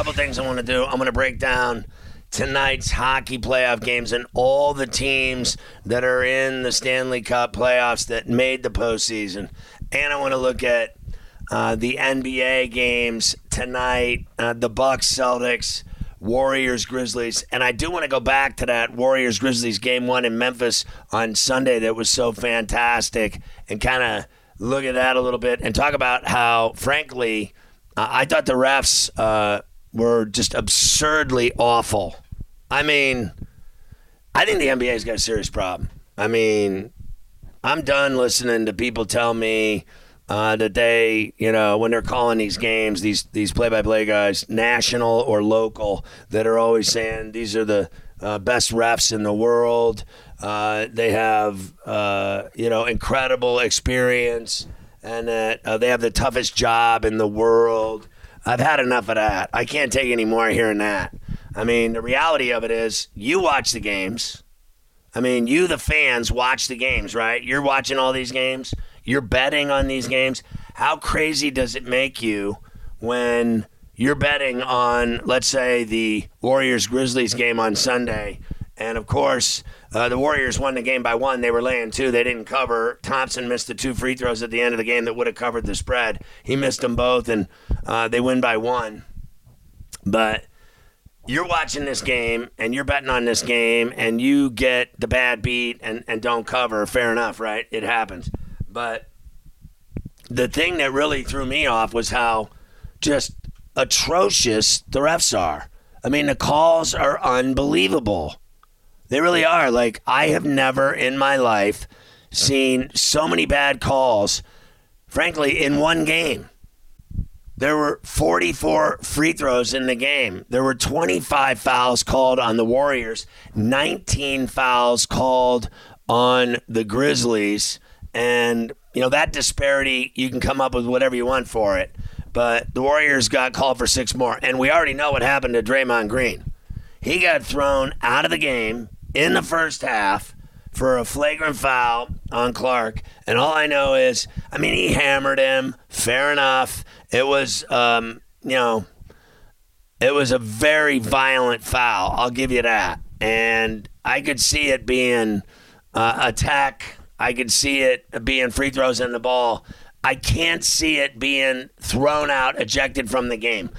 Couple things I want to do. I'm gonna break down tonight's hockey playoff games and all the teams that are in the Stanley Cup playoffs that made the postseason. And I want to look at uh, the NBA games tonight, uh, the Bucks, Celtics, Warriors, Grizzlies, and I do want to go back to that Warriors Grizzlies game one in Memphis on Sunday that was so fantastic, and kind of look at that a little bit and talk about how, frankly, uh, I thought the refs uh, were just absurdly awful. I mean, I think the NBA's got a serious problem. I mean, I'm done listening to people tell me uh, that they, you know, when they're calling these games, these these play-by-play guys, national or local, that are always saying these are the uh, best refs in the world. Uh, they have, uh, you know, incredible experience, and that uh, they have the toughest job in the world. I've had enough of that. I can't take any more hearing that. I mean, the reality of it is, you watch the games. I mean, you, the fans, watch the games, right? You're watching all these games. You're betting on these games. How crazy does it make you when you're betting on, let's say, the Warriors Grizzlies game on Sunday? And of course, uh, the Warriors won the game by one. They were laying two. They didn't cover. Thompson missed the two free throws at the end of the game that would have covered the spread. He missed them both, and uh, they win by one. But you're watching this game and you're betting on this game and you get the bad beat and, and don't cover, fair enough, right? It happens. But the thing that really threw me off was how just atrocious the refs are. I mean, the calls are unbelievable. They really are. Like, I have never in my life seen so many bad calls, frankly, in one game. There were 44 free throws in the game. There were 25 fouls called on the Warriors, 19 fouls called on the Grizzlies. And, you know, that disparity, you can come up with whatever you want for it. But the Warriors got called for six more. And we already know what happened to Draymond Green. He got thrown out of the game in the first half for a flagrant foul on Clark. And all I know is, I mean, he hammered him. Fair enough. It was, um, you know, it was a very violent foul. I'll give you that. And I could see it being uh, attack. I could see it being free throws in the ball. I can't see it being thrown out, ejected from the game.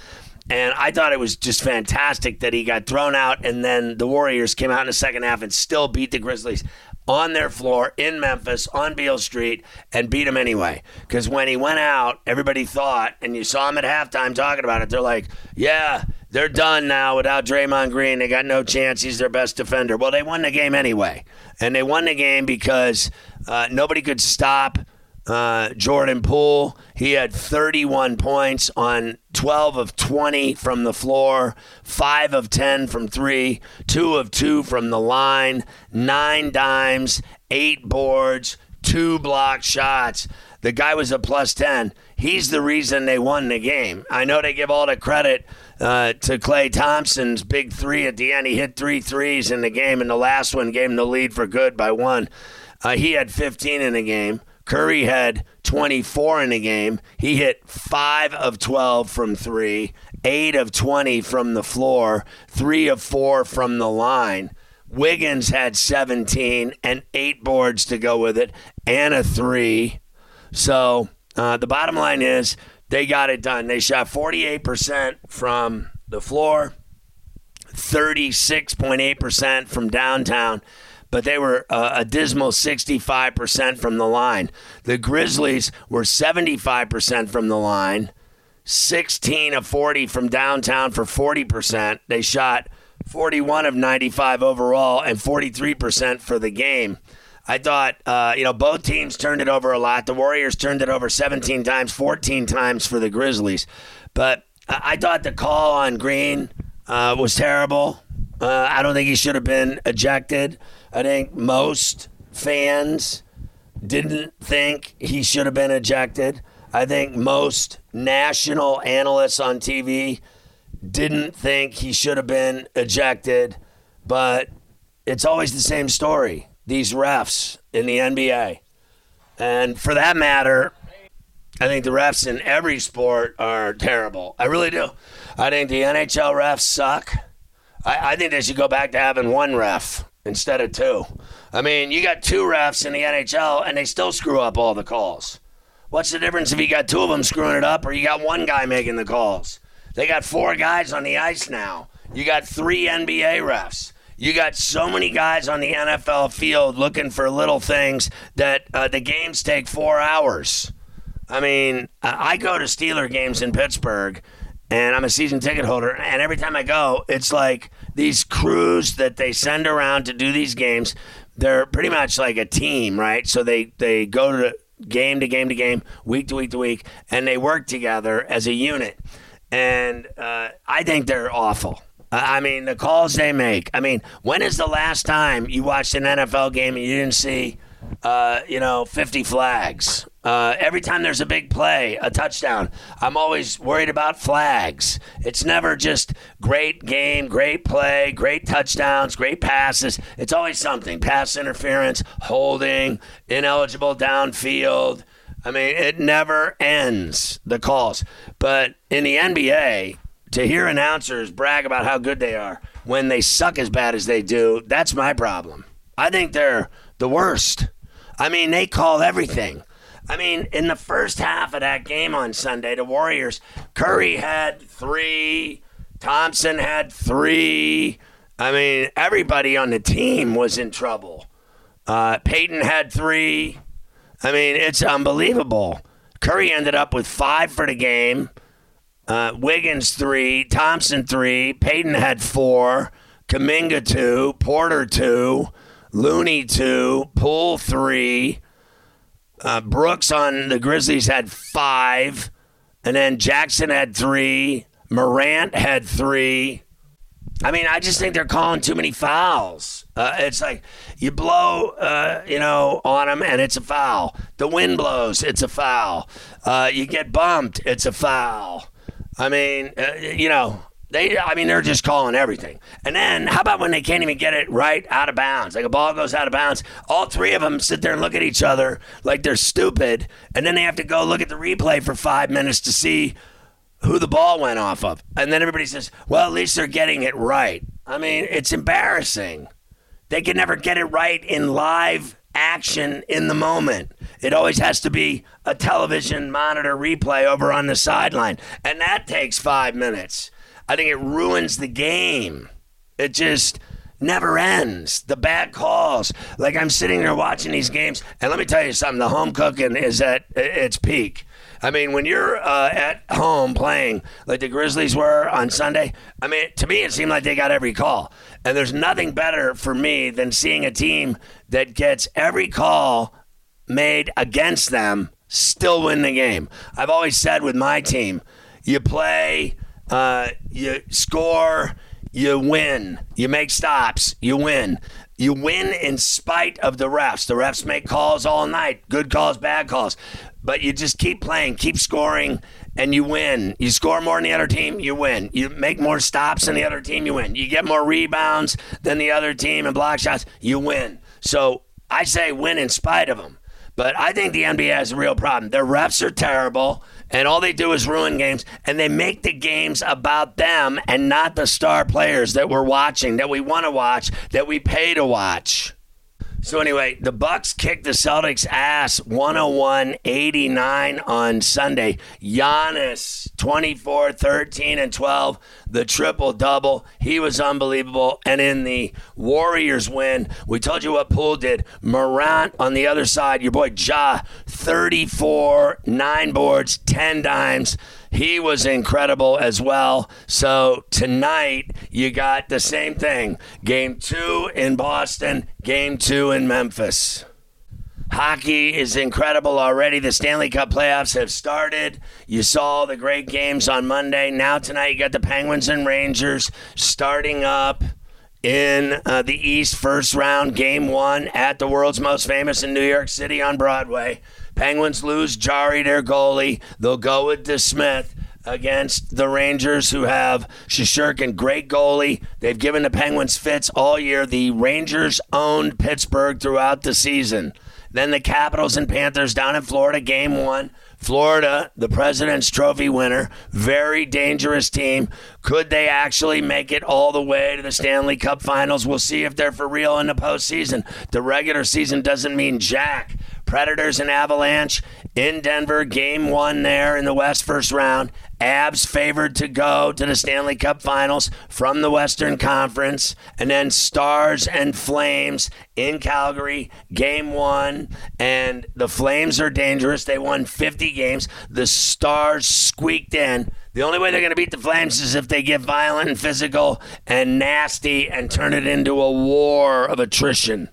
And I thought it was just fantastic that he got thrown out, and then the Warriors came out in the second half and still beat the Grizzlies on their floor in Memphis on Beale Street and beat him anyway. Because when he went out, everybody thought, and you saw him at halftime talking about it, they're like, yeah, they're done now without Draymond Green. They got no chance. He's their best defender. Well, they won the game anyway. And they won the game because uh, nobody could stop uh, Jordan Poole, he had 31 points on 12 of 20 from the floor, 5 of 10 from 3, 2 of 2 from the line, 9 dimes, 8 boards, 2 block shots. The guy was a plus 10. He's the reason they won the game. I know they give all the credit uh, to Klay Thompson's big three at the end. He hit three threes in the game, and the last one gave him the lead for good by one. Uh, he had 15 in the game. Curry had 24 in the game. He hit 5 of 12 from 3, 8 of 20 from the floor, 3 of 4 from the line. Wiggins had 17 and 8 boards to go with it and a 3. So, uh, the bottom line is they got it done. They shot 48% from the floor, 36.8% from downtown, but they were uh, a dismal 65% from the line. The Grizzlies were 75% from the line, 16 of 40 from downtown for 40%. They shot 41 of 95 overall and 43% for the game. I thought, uh, you know, both teams turned it over a lot. The Warriors turned it over 17 times, 14 times for the Grizzlies. But I thought the call on Green uh, was terrible. Uh, I don't think he should have been ejected. I think most fans didn't think he should have been ejected. I think most national analysts on TV didn't think he should have been ejected. But it's always the same story these refs in the NBA. And for that matter, I think the refs in every sport are terrible. I really do. I think the NHL refs suck. I, I think they should go back to having one ref instead of two. I mean, you got two refs in the NHL and they still screw up all the calls. What's the difference if you got two of them screwing it up or you got one guy making the calls? They got four guys on the ice now. You got three NBA refs. You got so many guys on the NFL field looking for little things that uh, the games take four hours. I mean, I go to Steeler games in Pittsburgh, and I'm a season ticket holder, and every time I go, it's like these crews that they send around to do these games. They're pretty much like a team, right? So they they go to game to game to game, week to week to week, and they work together as a unit. And uh, I think they're awful. I mean, the calls they make. I mean, when is the last time you watched an NFL game and you didn't see, uh, you know, 50 flags? Uh, every time there's a big play, a touchdown, I'm always worried about flags. It's never just great game, great play, great touchdowns, great passes. It's always something pass interference, holding, ineligible downfield. I mean, it never ends, the calls. But in the NBA, to hear announcers brag about how good they are when they suck as bad as they do, that's my problem. I think they're the worst. I mean, they call everything. I mean, in the first half of that game on Sunday, the Warriors, Curry had three, Thompson had three. I mean, everybody on the team was in trouble. Uh, Payton had three. I mean, it's unbelievable. Curry ended up with five for the game. Uh, Wiggins three, Thompson three, Payton had four, Kuminga two, Porter two, Looney two, Poole three. Uh, Brooks on the Grizzlies had five, and then Jackson had three. Morant had three. I mean, I just think they're calling too many fouls. Uh, it's like you blow, uh, you know, on them and it's a foul. The wind blows, it's a foul. Uh, you get bumped, it's a foul. I mean, uh, you know, they, I mean, they're just calling everything. And then, how about when they can't even get it right out of bounds? Like a ball goes out of bounds, all three of them sit there and look at each other like they're stupid, and then they have to go look at the replay for five minutes to see who the ball went off of. And then everybody says, well, at least they're getting it right. I mean, it's embarrassing. They can never get it right in live action in the moment. It always has to be a television monitor replay over on the sideline. And that takes five minutes. I think it ruins the game. It just never ends. The bad calls. Like I'm sitting there watching these games, and let me tell you something the home cooking is at its peak. I mean, when you're uh, at home playing like the Grizzlies were on Sunday, I mean, to me, it seemed like they got every call. And there's nothing better for me than seeing a team that gets every call made against them still win the game. I've always said with my team, you play, uh, you score, you win. You make stops, you win. You win in spite of the refs. The refs make calls all night, good calls, bad calls. But you just keep playing, keep scoring, and you win. You score more than the other team, you win. You make more stops than the other team, you win. You get more rebounds than the other team and block shots, you win. So I say win in spite of them. But I think the NBA has a real problem. Their refs are terrible, and all they do is ruin games, and they make the games about them and not the star players that we're watching, that we want to watch, that we pay to watch. So anyway, the Bucks kicked the Celtics ass 101-89 on Sunday. Giannis 24, 13 and 12, the triple double. He was unbelievable. And in the Warriors win, we told you what Poole did. Morant on the other side, your boy Ja 34, 9 boards, 10 dimes. He was incredible as well. So tonight, you got the same thing. Game two in Boston, game two in Memphis. Hockey is incredible already. The Stanley Cup playoffs have started. You saw the great games on Monday. Now, tonight, you got the Penguins and Rangers starting up in uh, the East, first round, game one at the world's most famous in New York City on Broadway. Penguins lose Jarry, their goalie. They'll go with DeSmith against the Rangers, who have Shesterkin, great goalie. They've given the Penguins fits all year. The Rangers owned Pittsburgh throughout the season. Then the Capitals and Panthers down in Florida, game one. Florida, the President's Trophy winner, very dangerous team. Could they actually make it all the way to the Stanley Cup finals? We'll see if they're for real in the postseason. The regular season doesn't mean jack. Predators and Avalanche in Denver, game one there in the West first round. Avs favored to go to the Stanley Cup Finals from the Western Conference. And then Stars and Flames in Calgary, game one. And the Flames are dangerous. They won 50 games. The Stars squeaked in. The only way they're going to beat the Flames is if they get violent and physical and nasty and turn it into a war of attrition.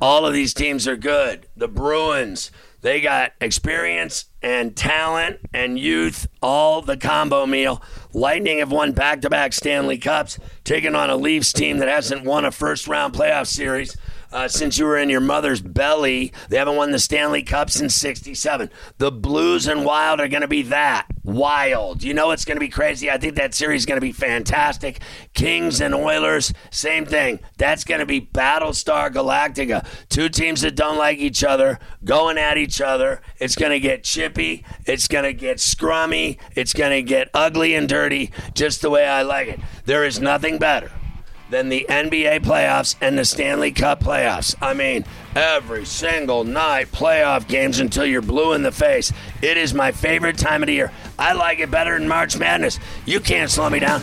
All of these teams are good. The Bruins, they got experience and talent and youth, all the combo meal. Lightning have won back to back Stanley Cups, taking on a Leafs team that hasn't won a first round playoff series uh, since you were in your mother's belly. They haven't won the Stanley Cup since 67. The Blues and Wild are going to be that wild. You know it's going to be crazy. I think that series is going to be fantastic. Kings and Oilers, same thing. That's going to be Battlestar Galactica. Two teams that don't like each other going at each other. It's going to get chippy. It's going to get scrummy. It's going to get ugly and dirty, just the way I like it. There is nothing better than the NBA playoffs and the Stanley Cup playoffs. I mean, every single night playoff games until you're blue in the face. It is my favorite time of the year. I like it better than March Madness. You can't slow me down.